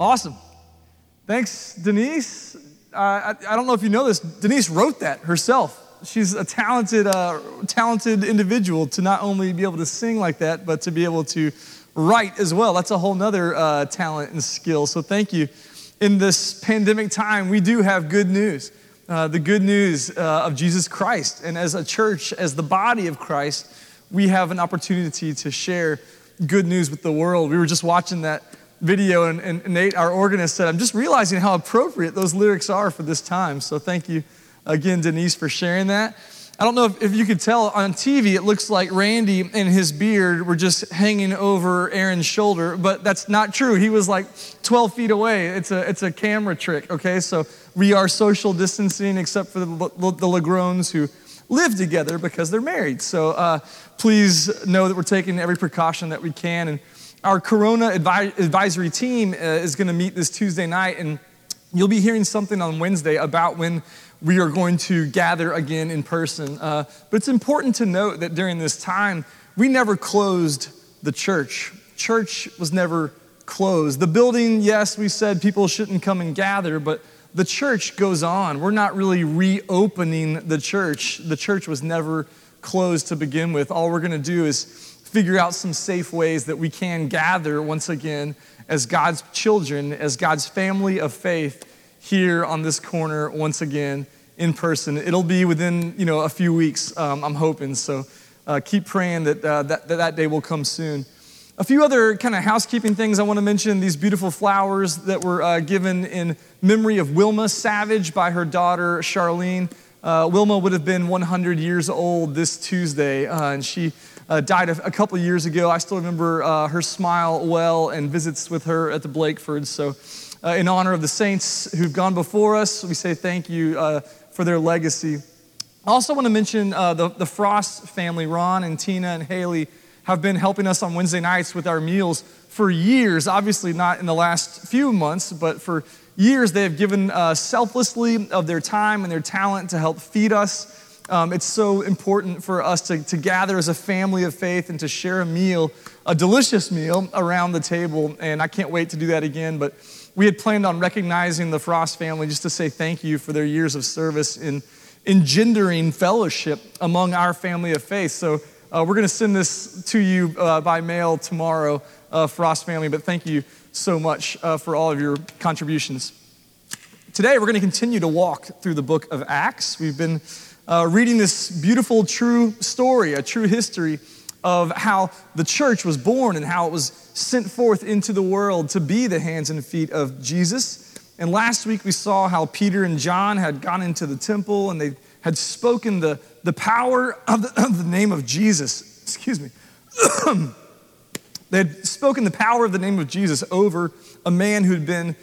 Awesome. Thanks, Denise. Uh, I, I, don't know if you know this. Denise wrote that herself. She's a talented, uh, talented individual to not only be able to sing like that, but to be able to write as well. That's a whole nother uh, talent and skill. So thank you. In this pandemic time, we do have good news. Uh, the good news uh, of Jesus Christ. And as a church, as the body of Christ, we have an opportunity to share good news with the world. We were just watching that video, and, and Nate, our organist, said, I'm just realizing how appropriate those lyrics are for this time. So thank you again, Denise, for sharing that. I don't know if, if you could tell on TV, it looks like Randy and his beard were just hanging over Aaron's shoulder, but that's not true. He was like 12 feet away. It's a, it's a camera trick, okay? So we are social distancing except for the, the, who live together because they're married. So uh, please know that we're taking every precaution that we can. And our Corona advisory team uh, is going to meet this Tuesday night, and you'll be hearing something on Wednesday about when we are going to gather again in person. Uh, but it's important to note that during this time, we never closed the church. Church was never closed. The building, yes, we said people shouldn't come and gather, but the church goes on. We're not really reopening the church. The church was never closed to begin with. All we're going to do is figure out some safe ways that we can gather once again as God's children, as God's family of faith here on this corner once again in person. It'll be within you know a few weeks, um, I'm hoping. So uh, keep praying that, uh, that, that day will come soon. A few other kind of housekeeping things I want to mention these beautiful flowers that were uh, given in memory of Wilma Savage by her daughter Charlene. Uh, Wilma would have been 100 years old this Tuesday, uh, and she uh, died a, a, couple years ago. I still remember uh, her smile well and visits with her at the Blakefords. So, uh, in honor of the saints who've gone before us, we say thank you uh, for their legacy. I also want to mention uh, the, the Frost family, Ron and Tina and Haley, have been helping us on Wednesday nights with our meals for years. Obviously, not in the last few months, but for years they have given uh, selflessly of their time and their talent to help feed us um, it's so important for us to, to gather as a family of faith and to share a meal, a delicious meal around the table. And I can't wait to do that again. But we had planned on recognizing the Frost family just to say thank you for their years of service in engendering fellowship among our family of faith. So uh, we're going to send this to you uh, by mail tomorrow, uh, Frost family. But thank you so much uh, for all of your contributions. Today, we're going to continue to walk through the book of Acts. We've been uh, reading this beautiful, true story, a true history of how the church was born and how it was sent forth into the world to be the hands and feet of Jesus. And last week we saw how Peter and John had gone into the temple and they had spoken the, the power of the, of the name of Jesus. Excuse me. they had spoken the power of the name of Jesus over a man who'd been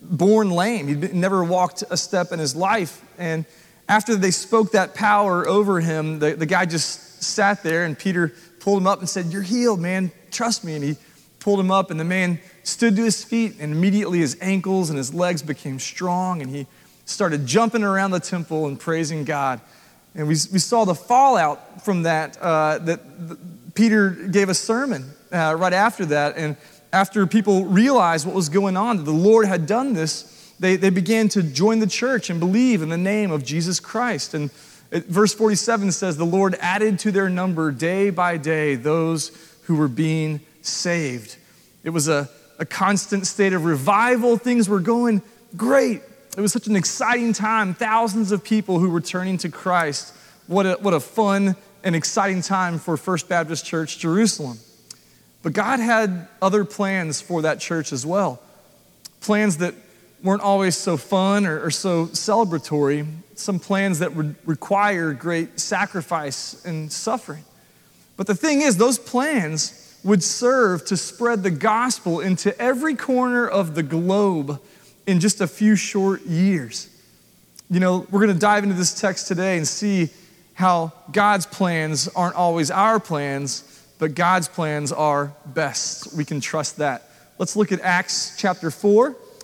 born lame. He'd been, never walked a step in his life. And after they spoke that power over him, the, the guy just sat there and Peter pulled him up and said, You're healed, man. Trust me. And he pulled him up, and the man stood to his feet, and immediately his ankles and his legs became strong, and he started jumping around the temple and praising God. And we, we saw the fallout from that, uh, that the, Peter gave a sermon uh, right after that. And after people realized what was going on, that the Lord had done this, they, they began to join the church and believe in the name of Jesus Christ. And it, verse 47 says, The Lord added to their number day by day those who were being saved. It was a, a constant state of revival. Things were going great. It was such an exciting time. Thousands of people who were turning to Christ. What a, what a fun and exciting time for First Baptist Church Jerusalem. But God had other plans for that church as well. Plans that weren't always so fun or, or so celebratory, some plans that would require great sacrifice and suffering. But the thing is, those plans would serve to spread the gospel into every corner of the globe in just a few short years. You know, we're going to dive into this text today and see how God's plans aren't always our plans, but God's plans are best. We can trust that. Let's look at Acts chapter 4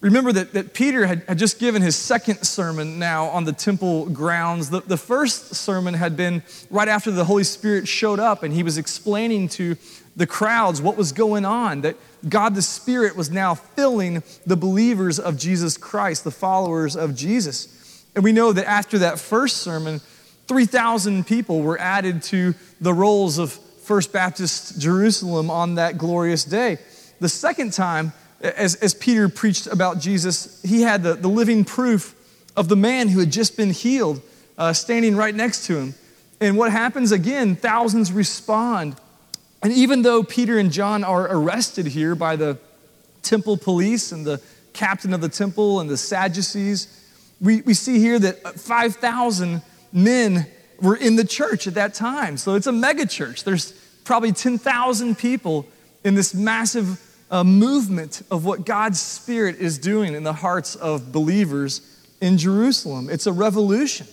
Remember that, that Peter had, had just given his second sermon now on the temple grounds. The, the first sermon had been right after the Holy Spirit showed up, and he was explaining to the crowds what was going on, that God the Spirit was now filling the believers of Jesus Christ, the followers of Jesus. And we know that after that first sermon, 3,000 people were added to the rolls of First Baptist Jerusalem on that glorious day. The second time, as, as Peter preached about Jesus, he had the, the living proof of the man who had just been healed uh, standing right next to him. And what happens again? Thousands respond and even though Peter and John are arrested here by the temple police and the captain of the temple and the Sadducees, we, we see here that 5,000 men were in the church at that time. So it's a mega church. There's probably 10,000 people in this massive uh, movement of what God's Spirit is doing in the hearts of believers in Jerusalem. It's a revolution.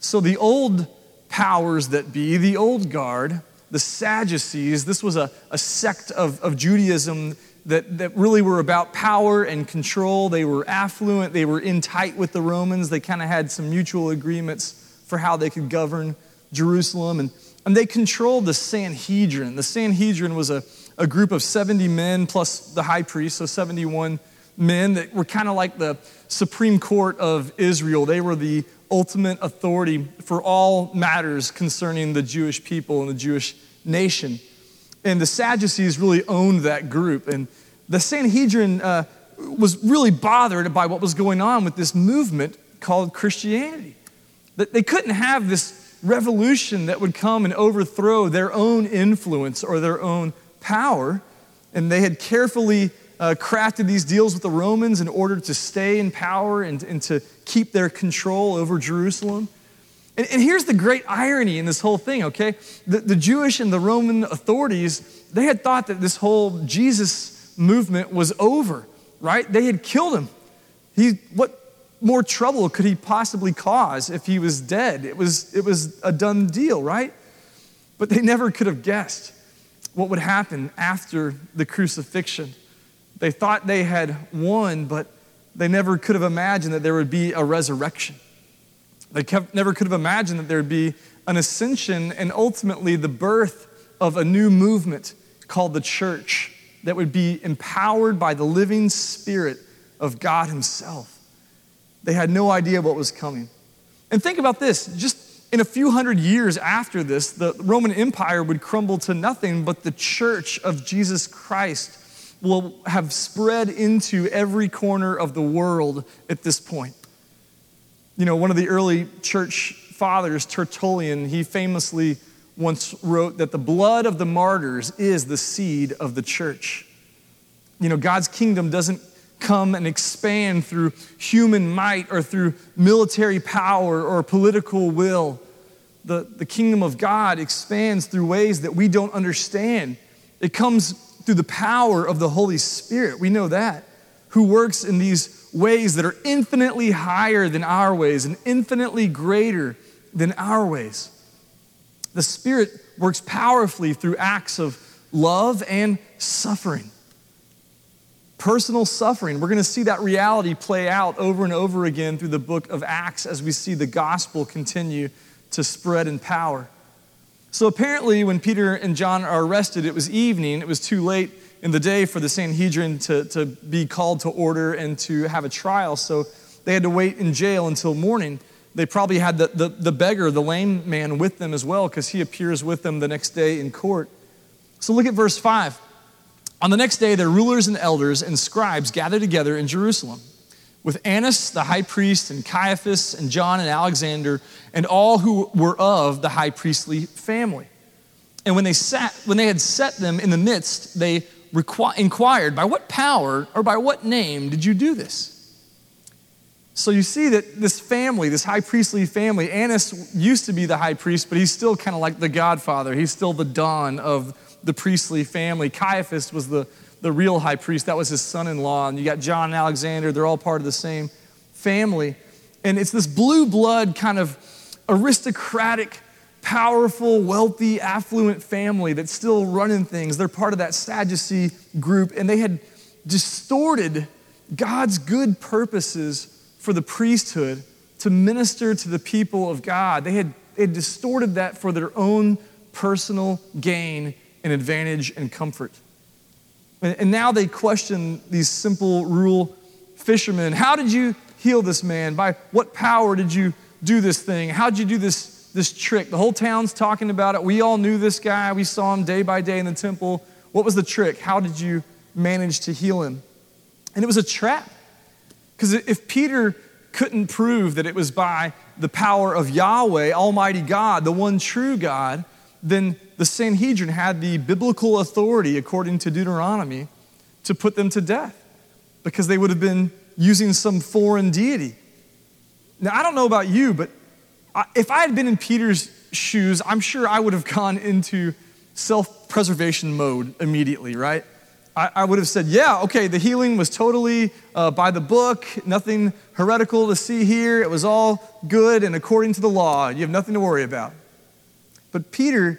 So the old powers that be, the old guard, the Sadducees, this was a, a sect of, of Judaism that, that really were about power and control. They were affluent, they were in tight with the Romans, they kind of had some mutual agreements for how they could govern Jerusalem. And, and they controlled the Sanhedrin. The Sanhedrin was a, a group of 70 men plus the high priest, so 71 men that were kind of like the Supreme Court of Israel. They were the ultimate authority for all matters concerning the Jewish people and the Jewish nation. And the Sadducees really owned that group. And the Sanhedrin uh, was really bothered by what was going on with this movement called Christianity. That they couldn't have this revolution that would come and overthrow their own influence or their own power. And they had carefully uh, crafted these deals with the Romans in order to stay in power and, and to keep their control over Jerusalem. And, and here's the great irony in this whole thing, okay? The, the Jewish and the Roman authorities, they had thought that this whole Jesus movement was over, right? They had killed him. He, what more trouble could he possibly cause if he was dead? It was, it was a done deal, right? But they never could have guessed what would happen after the crucifixion. They thought they had won, but they never could have imagined that there would be a resurrection. They kept, never could have imagined that there would be an ascension and ultimately the birth of a new movement called the church that would be empowered by the living spirit of God Himself. They had no idea what was coming. And think about this just in a few hundred years after this, the Roman Empire would crumble to nothing, but the church of Jesus Christ will have spread into every corner of the world at this point. You know, one of the early church fathers, Tertullian, he famously once wrote that the blood of the martyrs is the seed of the church. You know, God's kingdom doesn't come and expand through human might or through military power or political will. The, the kingdom of God expands through ways that we don't understand. It comes through the power of the Holy Spirit. We know that, who works in these ways that are infinitely higher than our ways and infinitely greater than our ways. The Spirit works powerfully through acts of love and suffering. Personal suffering. We're going to see that reality play out over and over again through the book of Acts as we see the gospel continue to spread in power. So apparently, when Peter and John are arrested, it was evening. It was too late in the day for the Sanhedrin to, to be called to order and to have a trial. So they had to wait in jail until morning. They probably had the, the, the beggar, the lame man, with them as well, because he appears with them the next day in court. So look at verse 5. On the next day, their rulers and elders and scribes gathered together in Jerusalem with Annas the high priest, and Caiaphas, and John and Alexander, and all who were of the high priestly family. And when they, sat, when they had set them in the midst, they requ- inquired, By what power or by what name did you do this? So you see that this family, this high priestly family, Annas used to be the high priest, but he's still kind of like the godfather. He's still the don of the priestly family. Caiaphas was the, the real high priest. That was his son in law. And you got John and Alexander, they're all part of the same family. And it's this blue blood kind of aristocratic, powerful, wealthy, affluent family that's still running things. They're part of that Sadducee group, and they had distorted God's good purposes for the priesthood to minister to the people of God. They had, they had distorted that for their own personal gain and advantage and comfort. And, now they question these simple rural fishermen. How did you heal this man? By what power did you do this thing? How did you do this, this trick? The whole town's talking about it. We all knew this guy. We saw him day by day in the temple. What was the trick? How did you manage to heal him? And it was a trap. Because if Peter couldn't prove that it was by the power of Yahweh, Almighty God, the one true God, then the Sanhedrin had the biblical authority, according to Deuteronomy, to put them to death because they would have been using some foreign deity. Now, I don't know about you, but if I had been in Peter's shoes, I'm sure I would have gone into self preservation mode immediately, right? I, would have said, yeah, okay, the healing was totally uh, by the book, nothing heretical to see here. It was all good and according to the law. You have nothing to worry about. But Peter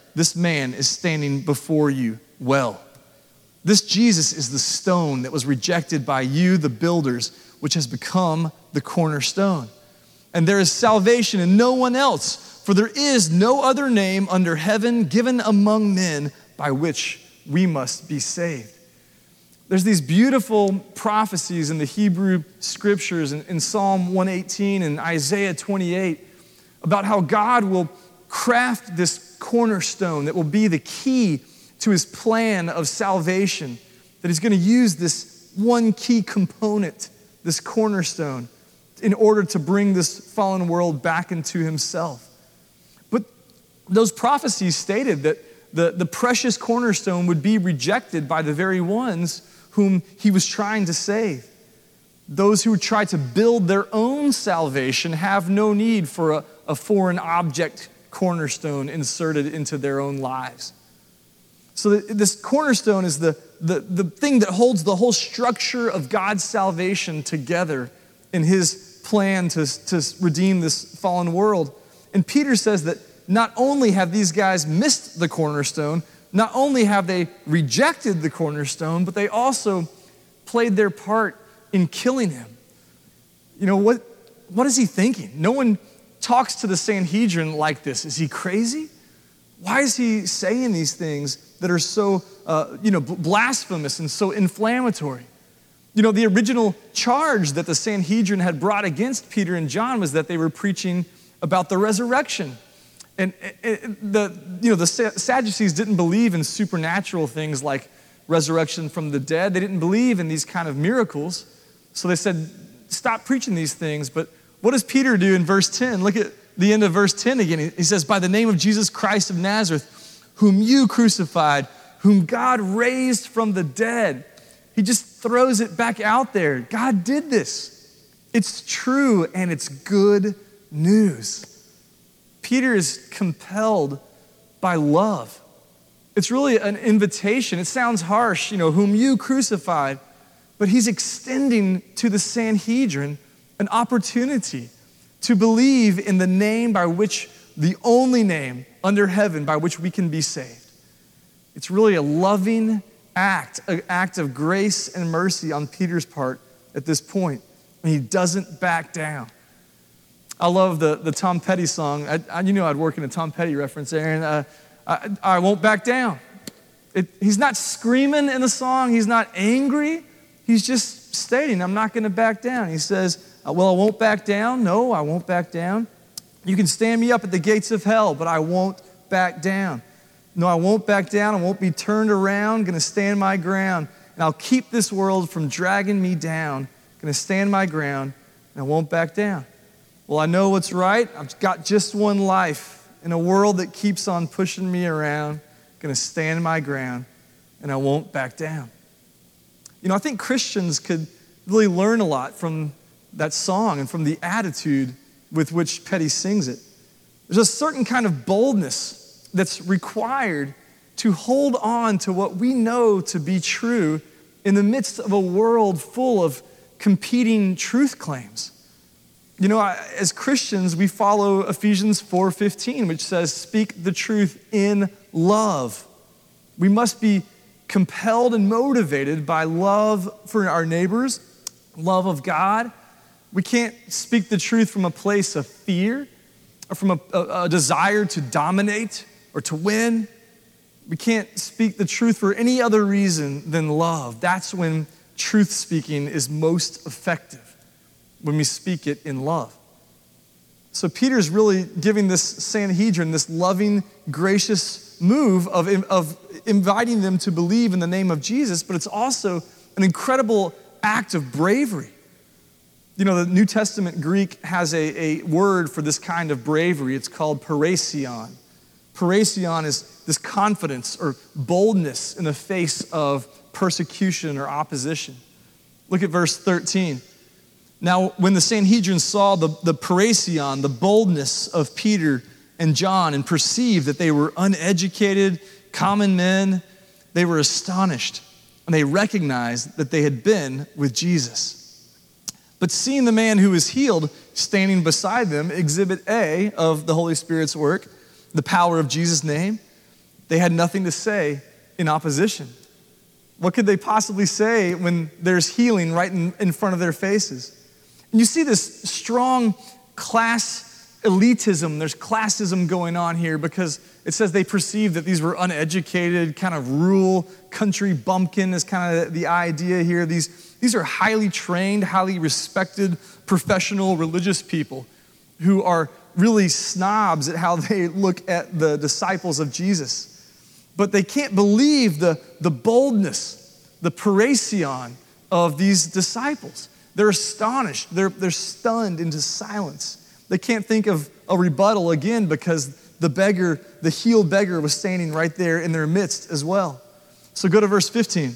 this man is standing before you well. This Jesus is the stone that was rejected by you, the builders, which has become the cornerstone. And there is salvation in no one else, for there is no other name under heaven given among men by which we must be saved. There's these beautiful prophecies in the Hebrew scriptures in, in Psalm 118 and Isaiah 28 about how God will craft this cornerstone that will be the key to his plan of salvation, that he's going to use this one key component, this cornerstone, in order to bring this fallen world back into himself. But those prophecies stated that the, the precious cornerstone would be rejected by the very ones whom he was trying to save. Those who try to build their own salvation have no need for a, a foreign object cornerstone inserted into their own lives. So, this cornerstone is the, the, the thing that holds the whole structure of God's salvation together in his plan to, to redeem this fallen world. And Peter says that not only have these guys missed the cornerstone, not only have they rejected the cornerstone, but they also played their part in killing him. You know, what, what is he thinking? No one talks to the Sanhedrin like this. Is he crazy? Why is he saying these things that are so, uh, you know, blasphemous and so inflammatory? You know, the original charge that the Sanhedrin had brought against Peter and John was that they were preaching about the resurrection. And the, you know, the Sadducees didn't believe in supernatural things like resurrection from the dead. They didn't believe in these kind of miracles. So they said, stop preaching these things. But what does Peter do in verse 10? Look at the end of verse 10 again. He says, By the name of Jesus Christ of Nazareth, whom you crucified, whom God raised from the dead. He just throws it back out there. God did this. It's true and it's good news. Peter is compelled by love. It's really an invitation. It sounds harsh, you know, whom you crucified, but he's extending to the Sanhedrin an opportunity to believe in the name by which, the only name under heaven by which we can be saved. It's really a loving act, an act of grace and mercy on Peter's part at this point. and he doesn't back down. I love the, the Tom Petty song. I, I, you know I'd work in a Tom Petty reference, Aaron. Uh, I, I, won't back down. It, he's not screaming in the song, he's not angry. He's just stating, I'm not going to back down. He says, Uh, well, I won't back down. No, I won't back down. You can stand me up at the gates of hell, but I won't back down. No, I won't back down. I won't be turned around. Going to stand my ground. And and I'll keep this world from dragging me down. Going to stand my ground, and I won't back down. Well, I know what's right. I've got just one life in a world that keeps on pushing me around. Going to stand my ground, and I won't back down. You know, I think Christians could really learn a lot from that song and from the attitude with which Petty sings it. There's a certain kind of boldness that's required to hold on to what we know to be true in the midst of a world full of competing truth claims. You know, as Christians, we follow Ephesians 4:15, which says, "Speak the truth in love." We must be compelled and motivated by love for our neighbors, love of God. We can't speak the truth from a place of fear or from a, a, a desire to dominate or to win. We can't speak the truth for any other reason than love. That's when truth speaking is most effective, when we speak it in love. So Peter's really giving this Sanhedrin this loving, gracious move of, of inviting them to believe in the name of Jesus, but it's also an incredible act of bravery. You know, the New Testament Greek has a, a word for this kind of bravery. It's called parrhesion. Parrhesion is this confidence or boldness in the face of persecution or opposition. Look at verse 13. Now, when the Sanhedrin saw the, the parrhesion, the boldness of Peter and John, and perceived that they were uneducated, common men, they were astonished and they recognized that they had been with Jesus. But seeing the man who was healed standing beside them, exhibit A of the Holy Spirit's work, the power of Jesus' name, they had nothing to say in opposition. What could they possibly say when there's healing right in, in front of their faces? And you see this strong class elitism, there's classism going on here because it says they perceived that these were uneducated, kind of rural country bumpkin, is kind of the idea here. These, these are highly trained, highly respected, professional religious people who are really snobs at how they look at the disciples of Jesus. But they can't believe the, the boldness, the parrhesion of these disciples. They're astonished, they're, they're stunned into silence. They can't think of a rebuttal again because the beggar, the healed beggar, was standing right there in their midst as well. So go to verse 15.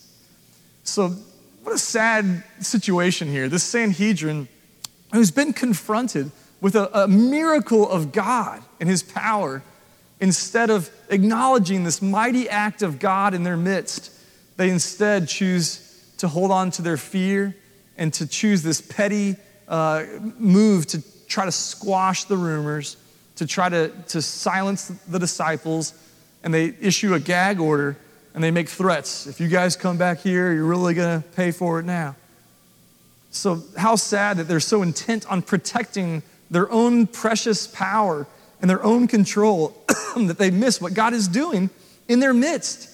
So, what a sad situation here. This Sanhedrin, who's been confronted with a, a miracle of God and his power, instead of acknowledging this mighty act of God in their midst, they instead choose to hold on to their fear and to choose this petty uh, move to try to squash the rumors, to try to, to silence the disciples, and they issue a gag order and they make threats. If you guys come back here, you're really going to pay for it now. So, how sad that they're so intent on protecting their own precious power and their own control that they miss what God is doing in their midst.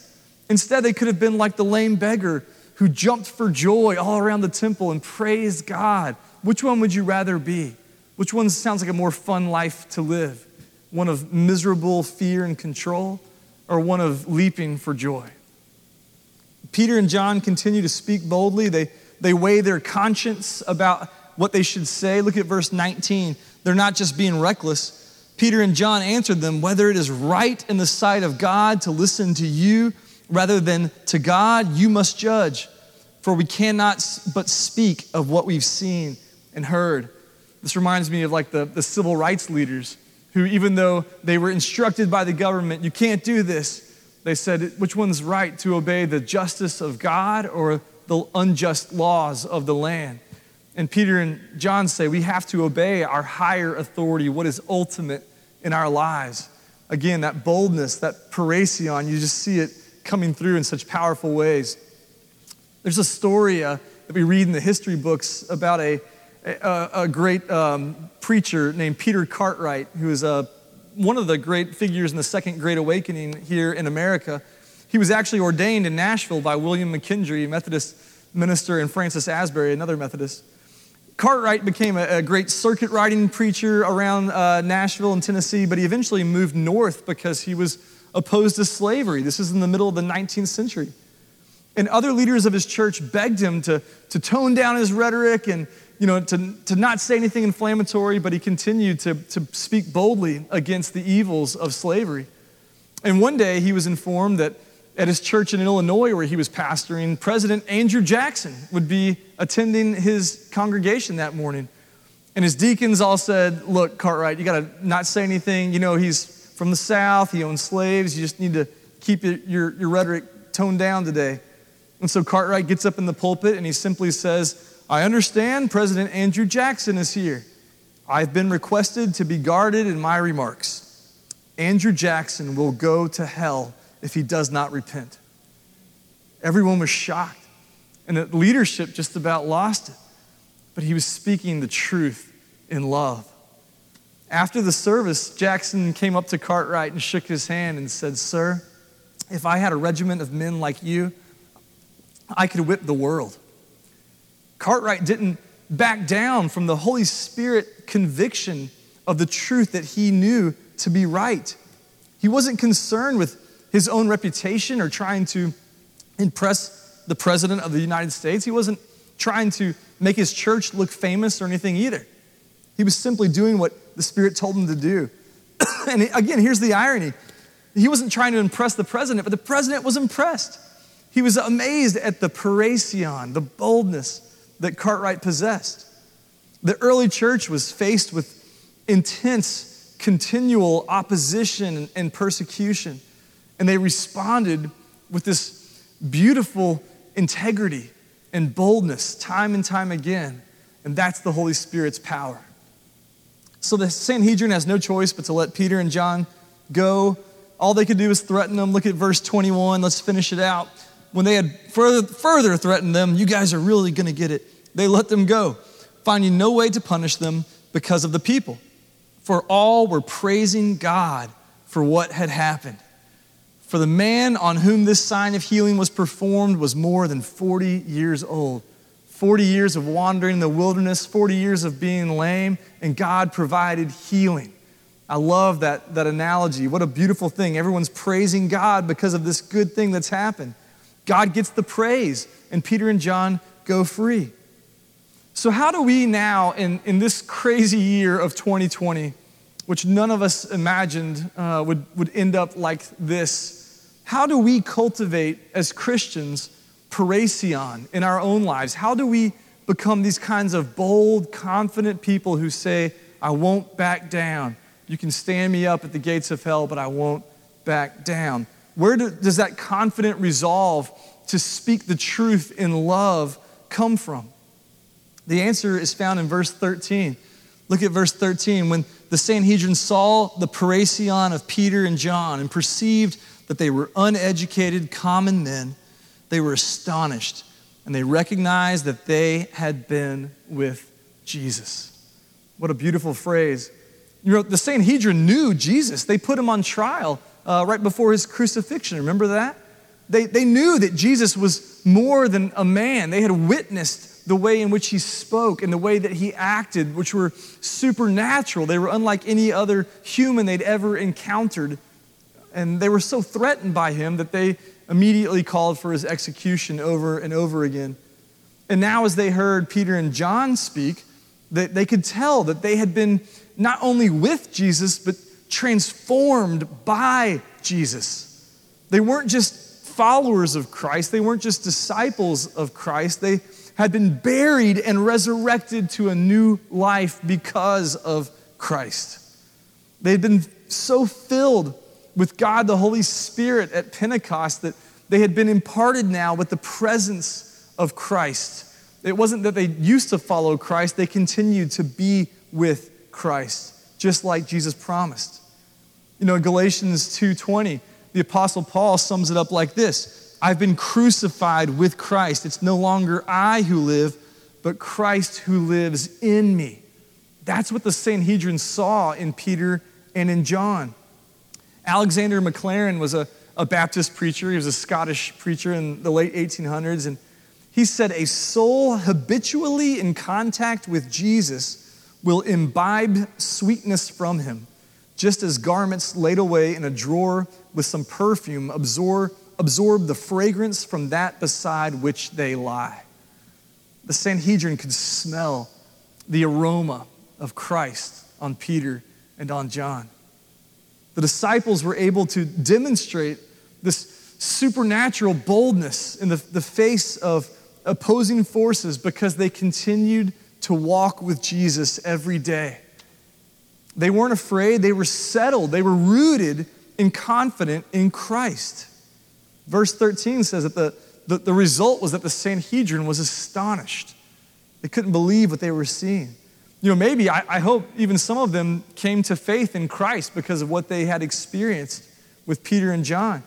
Instead, they could have been like the lame beggar who jumped for joy all around the temple and praised God. Which one would you rather be? Which one sounds like a more fun life to live? One of miserable fear and control, or one of leaping for joy? Peter and John continue to speak boldly. They, they weigh their conscience about what they should say. Look at verse 19. They're not just being reckless. Peter and John answered them whether it is right in the sight of God to listen to you rather than to God, you must judge. For we cannot but speak of what we've seen and heard. This reminds me of like the, the civil rights leaders who, even though they were instructed by the government, you can't do this, they said, which one's right to obey the justice of God or the unjust laws of the land? And Peter and John say we have to obey our higher authority, what is ultimate in our lives. Again, that boldness, that parrhesion, you just see it coming through in such powerful ways. There's a story uh, that we read in the history books about a, a, a great um, preacher named Peter Cartwright, who is uh, one of the great figures in the Second Great Awakening here in America. He was actually ordained in Nashville by William McKendree, Methodist minister, and Francis Asbury, another Methodist. Cartwright became a, a great circuit riding preacher around uh, Nashville and Tennessee, but he eventually moved north because he was opposed to slavery. This is in the middle of the 19th century. And other leaders of his church begged him to, to tone down his rhetoric and you know, to, to not say anything inflammatory, but he continued to, to speak boldly against the evils of slavery. And one day he was informed that at his church in Illinois, where he was pastoring, President Andrew Jackson would be attending his congregation that morning. And his deacons all said, Look, Cartwright, you got to not say anything. You know, he's from the South, he owns slaves. You just need to keep your, your rhetoric toned down today. And so Cartwright gets up in the pulpit and he simply says, I understand President Andrew Jackson is here. I've been requested to be guarded in my remarks. Andrew Jackson will go to hell if he does not repent. Everyone was shocked, and the leadership just about lost it. But he was speaking the truth in love. After the service, Jackson came up to Cartwright and shook his hand and said, Sir, if I had a regiment of men like you, I could whip the world. Cartwright didn't back down from the Holy Spirit conviction of the truth that he knew to be right. He wasn't concerned with his own reputation or trying to impress the President of the United States. He wasn't trying to make his church look famous or anything either. He was simply doing what the Spirit told him to do. and again, here's the irony he wasn't trying to impress the president, but the president was impressed. He was amazed at the parrhesion, the boldness that Cartwright possessed. The early church was faced with intense, continual opposition and persecution. And they responded with this beautiful integrity and boldness time and time again. And that's the Holy Spirit's power. So the Sanhedrin has no choice but to let Peter and John go. All they could do is threaten them. Look at verse 21. Let's finish it out. When they had further, further threatened them, you guys are really going to get it. They let them go, finding no way to punish them because of the people. For all were praising God for what had happened. For the man on whom this sign of healing was performed was more than 40 years old. 40 years of wandering in the wilderness, 40 years of being lame, and God provided healing. I love that, that analogy. What a beautiful thing. Everyone's praising God because of this good thing that's happened. God gets the praise, and Peter and John go free. So, how do we now, in, in this crazy year of 2020, which none of us imagined uh, would, would end up like this, how do we cultivate as Christians parrhesion in our own lives? How do we become these kinds of bold, confident people who say, I won't back down? You can stand me up at the gates of hell, but I won't back down. Where do, does that confident resolve to speak the truth in love come from? The answer is found in verse 13. Look at verse 13. When the Sanhedrin saw the parrhesion of Peter and John and perceived that they were uneducated, common men, they were astonished and they recognized that they had been with Jesus. What a beautiful phrase. You know, the Sanhedrin knew Jesus. They put him on trial uh, right before his crucifixion. Remember that? They, they knew that Jesus was more than a man. They had witnessed the way in which he spoke and the way that he acted, which were supernatural. They were unlike any other human they'd ever encountered. And they were so threatened by him that they immediately called for his execution over and over again. And now, as they heard Peter and John speak, they, they could tell that they had been not only with Jesus, but transformed by Jesus. They weren't just followers of Christ, they weren't just disciples of Christ. They had been buried and resurrected to a new life because of Christ. They'd been so filled with God the Holy Spirit at Pentecost that they had been imparted now with the presence of Christ. It wasn't that they used to follow Christ, they continued to be with Christ, just like Jesus promised. You know, Galatians 2:20, the apostle Paul sums it up like this: I've been crucified with Christ. It's no longer I who live, but Christ who lives in me. That's what the Sanhedrin saw in Peter and in John. Alexander Maclaren was a, a Baptist preacher. He was a Scottish preacher in the late 1800s. And he said, A soul habitually in contact with Jesus will imbibe sweetness from him, just as garments laid away in a drawer with some perfume absorb, absorb the fragrance from that beside which they lie. The Sanhedrin could smell the aroma of Christ on Peter and on John. The disciples were able to demonstrate this supernatural boldness in the, the face of opposing forces because they continued to walk with Jesus every day. They weren't afraid, they were settled, they were rooted and confident in Christ. Verse 13 says that the, the, the result was that the Sanhedrin was astonished. They couldn't believe what they were seeing. You know, maybe, I, I hope even some of them came to faith in Christ because of what they had experienced with Peter and John.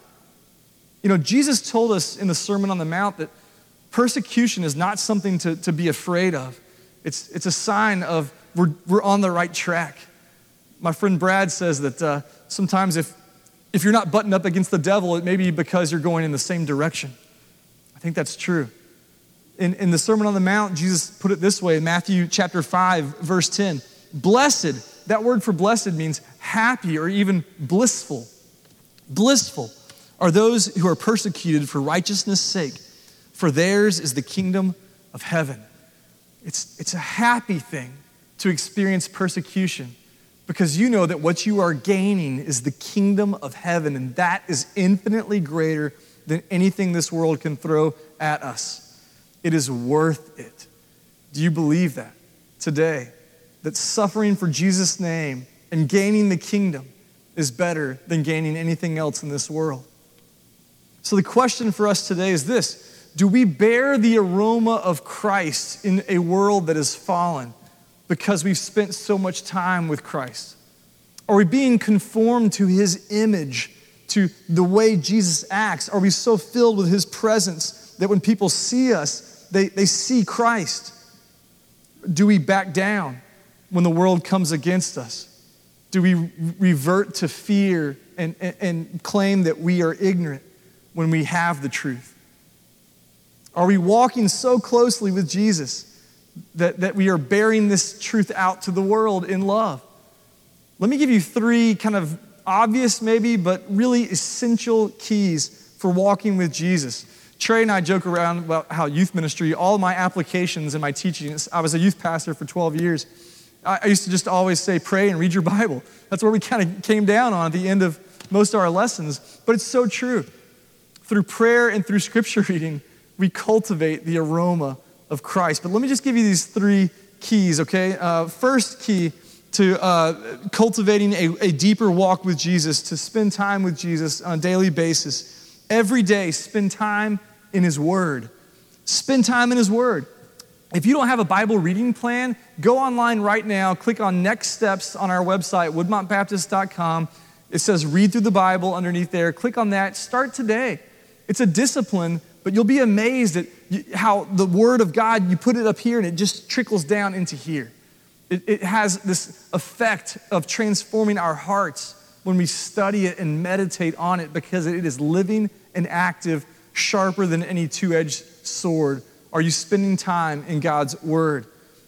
You know, Jesus told us in the Sermon on the Mount that persecution is not something to, to be afraid of. It's, it's a sign of we're, we're on the right track. My friend Brad says that uh, sometimes if, if you're not buttoned up against the devil, it may be because you're going in the same direction. I think that's true. In, in the Sermon on the Mount, Jesus put it this way in Matthew chapter 5, verse 10 Blessed, that word for blessed means happy or even blissful. Blissful are those who are persecuted for righteousness' sake, for theirs is the kingdom of heaven. It's, it's a happy thing to experience persecution because you know that what you are gaining is the kingdom of heaven, and that is infinitely greater than anything this world can throw at us. It is worth it. Do you believe that today? That suffering for Jesus' name and gaining the kingdom is better than gaining anything else in this world. So, the question for us today is this do we bear the aroma of Christ in a world that is fallen because we've spent so much time with Christ? Are we being conformed to his image, to the way Jesus acts? Are we so filled with his presence that when people see us, they, they see Christ? Do we back down when the world comes against us? Do we revert to fear and, and, and claim that we are ignorant when we have the truth? Are we walking so closely with Jesus that, that we are bearing this truth out to the world in love? Let me give you three kind of obvious, maybe, but really essential keys for walking with Jesus. Trey and I joke around about how youth ministry, all my applications and my teachings, I was a youth pastor for 12 years. I used to just always say, pray and read your Bible. That's where we kind of came down on at the end of most of our lessons. But it's so true. Through prayer and through scripture reading, we cultivate the aroma of Christ. But let me just give you these three keys, okay? Uh, first key to uh, cultivating a, a deeper walk with Jesus, to spend time with Jesus on a daily basis. Every day, spend time in His Word. Spend time in His Word. If you don't have a Bible reading plan, go online right now, click on Next Steps on our website, woodmontbaptist.com. It says read through the Bible underneath there. Click on that. Start today. It's a discipline but you'll be amazed at how the Word of God, you put it up here and it just trickles down into here. It, it has this effect of transforming our hearts when we study it and meditate on it because it is living and active, sharper than any two edged sword. Are you spending time in God's Word?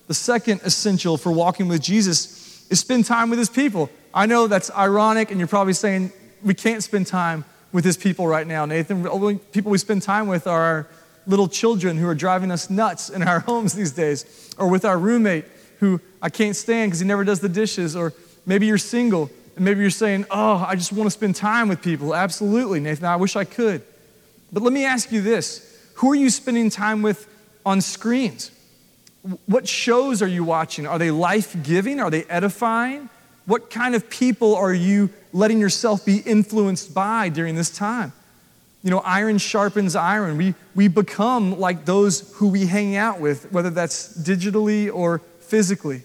The second essential for walking with Jesus is spend time with His people. I know that's ironic, and you're probably saying we can't spend time with his people right now, Nathan. Only people we spend time with are our little children who are driving us nuts in our homes these days, or with our roommate who I can't stand because he never does the dishes, or maybe you're single and maybe you're saying, Oh, I just want to spend time with people. Absolutely, Nathan, I wish I could. But let me ask you this who are you spending time with on screens? What shows are you watching? Are they life giving? Are they edifying? What kind of people are you letting yourself be influenced by during this time? You know, iron sharpens iron. We, we become like those who we hang out with, whether that's digitally or physically.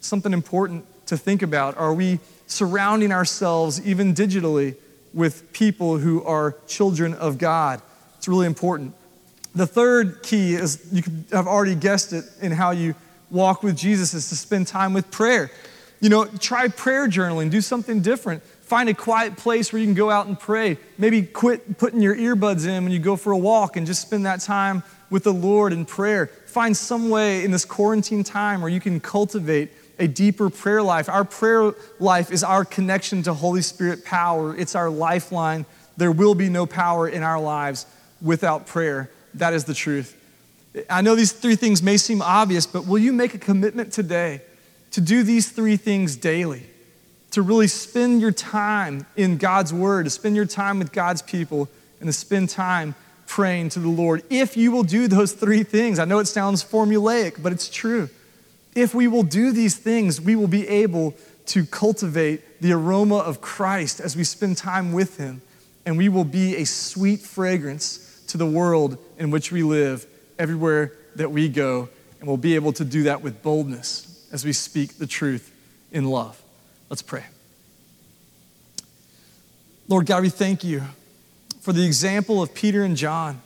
Something important to think about. Are we surrounding ourselves, even digitally, with people who are children of God? It's really important. The third key is you have already guessed it in how you walk with Jesus is to spend time with prayer. You know, try prayer journaling, do something different. Find a quiet place where you can go out and pray. Maybe quit putting your earbuds in when you go for a walk and just spend that time with the Lord in prayer. Find some way in this quarantine time where you can cultivate a deeper prayer life. Our prayer life is our connection to Holy Spirit power, it's our lifeline. There will be no power in our lives without prayer. That is the truth. I know these three things may seem obvious, but will you make a commitment today to do these three things daily? To really spend your time in God's Word, to spend your time with God's people, and to spend time praying to the Lord. If you will do those three things, I know it sounds formulaic, but it's true. If we will do these things, we will be able to cultivate the aroma of Christ as we spend time with Him, and we will be a sweet fragrance to the world in which we live everywhere that we go, and we'll be able to do that with boldness as we speak the truth in love. Let's pray. Lord God, we thank you for the example of Peter and John,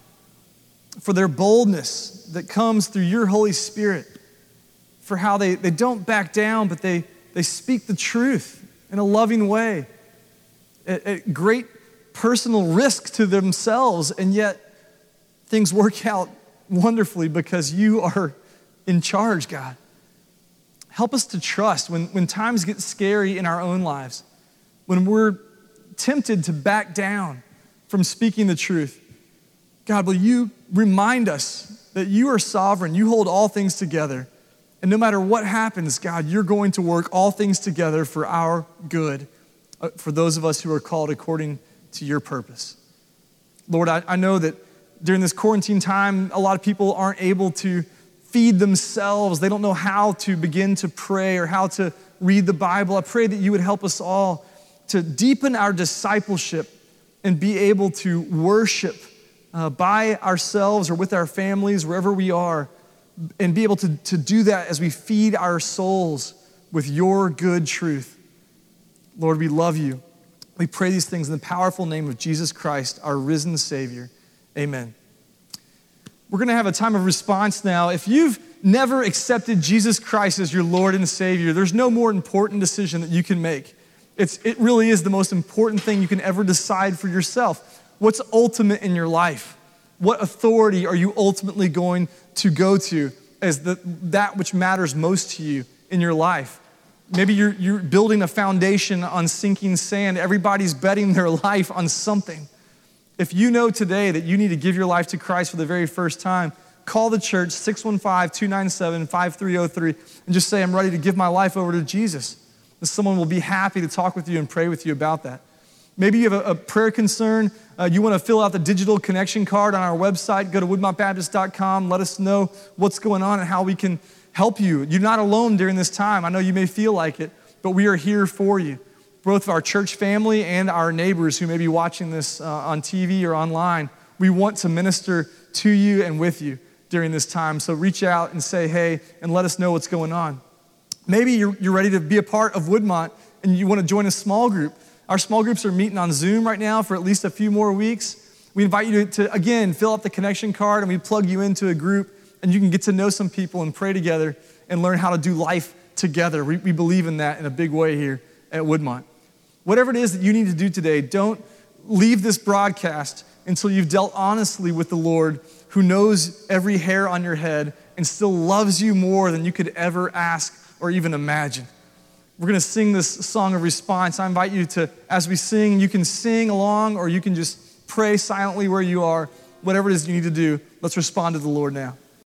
for their boldness that comes through your Holy Spirit, for how they, they don't back down, but they, they speak the truth in a loving way, at, at great personal risk to themselves, and yet things work out wonderfully because you are in charge, God. Help us to trust when, when times get scary in our own lives, when we're tempted to back down from speaking the truth. God, will you remind us that you are sovereign, you hold all things together. And no matter what happens, God, you're going to work all things together for our good, uh, for those of us who are called according to your purpose. Lord, I, I know that during this quarantine time, a lot of people aren't able to feed themselves. They don't know how to begin to pray or how to read the Bible. I pray that you would help us all to deepen our discipleship and be able to worship uh, by ourselves or with our families, wherever we are, and be able to, to do that as we feed our souls with your good truth. Lord, we love you. We pray these things in the powerful name of Jesus Christ, our risen Savior. Amen. We're going to have a time of response now. If you've never accepted Jesus Christ as your Lord and Savior, there's no more important decision that you can make. It's, it really is the most important thing you can ever decide for yourself. What's ultimate in your life? What authority are you ultimately going to go to as the, that which matters most to you in your life? Maybe you're, you're building a foundation on sinking sand. Everybody's betting their life on something. If you know today that you need to give your life to Christ for the very first time, call the church 615 297 5303 and just say, I'm ready to give my life over to Jesus. And someone will be happy to talk with you and pray with you about that. Maybe you have a, a prayer concern. Uh, you want to fill out the digital connection card on our website. Go to woodmontbaptist.com. Let us know what's going on and how we can help you. You're not alone during this time. I know you may feel like it, but we are here for you. Both of our church family and our neighbors who may be watching this uh, on TV or online, we want to minister to you and with you during this time. So reach out and say hey and let us know what's going on. Maybe you're, you're ready to be a part of Woodmont and you want to join a small group. Our small groups are meeting on Zoom right now for at least a few more weeks. We invite you to, to, again, fill out the connection card and we plug you into a group and you can get to know some people and pray together and learn how to do life together. We, we believe in that in a big way here at Woodmont. Whatever it is that you need to do today, don't leave this broadcast until you've dealt honestly with the Lord who knows every hair on your head and still loves you more than you could ever ask or even imagine. We're going to sing this song of response. I invite you to, as we sing, you can sing along or you can just pray silently where you are. Whatever it is you need to do, let's respond to the Lord now.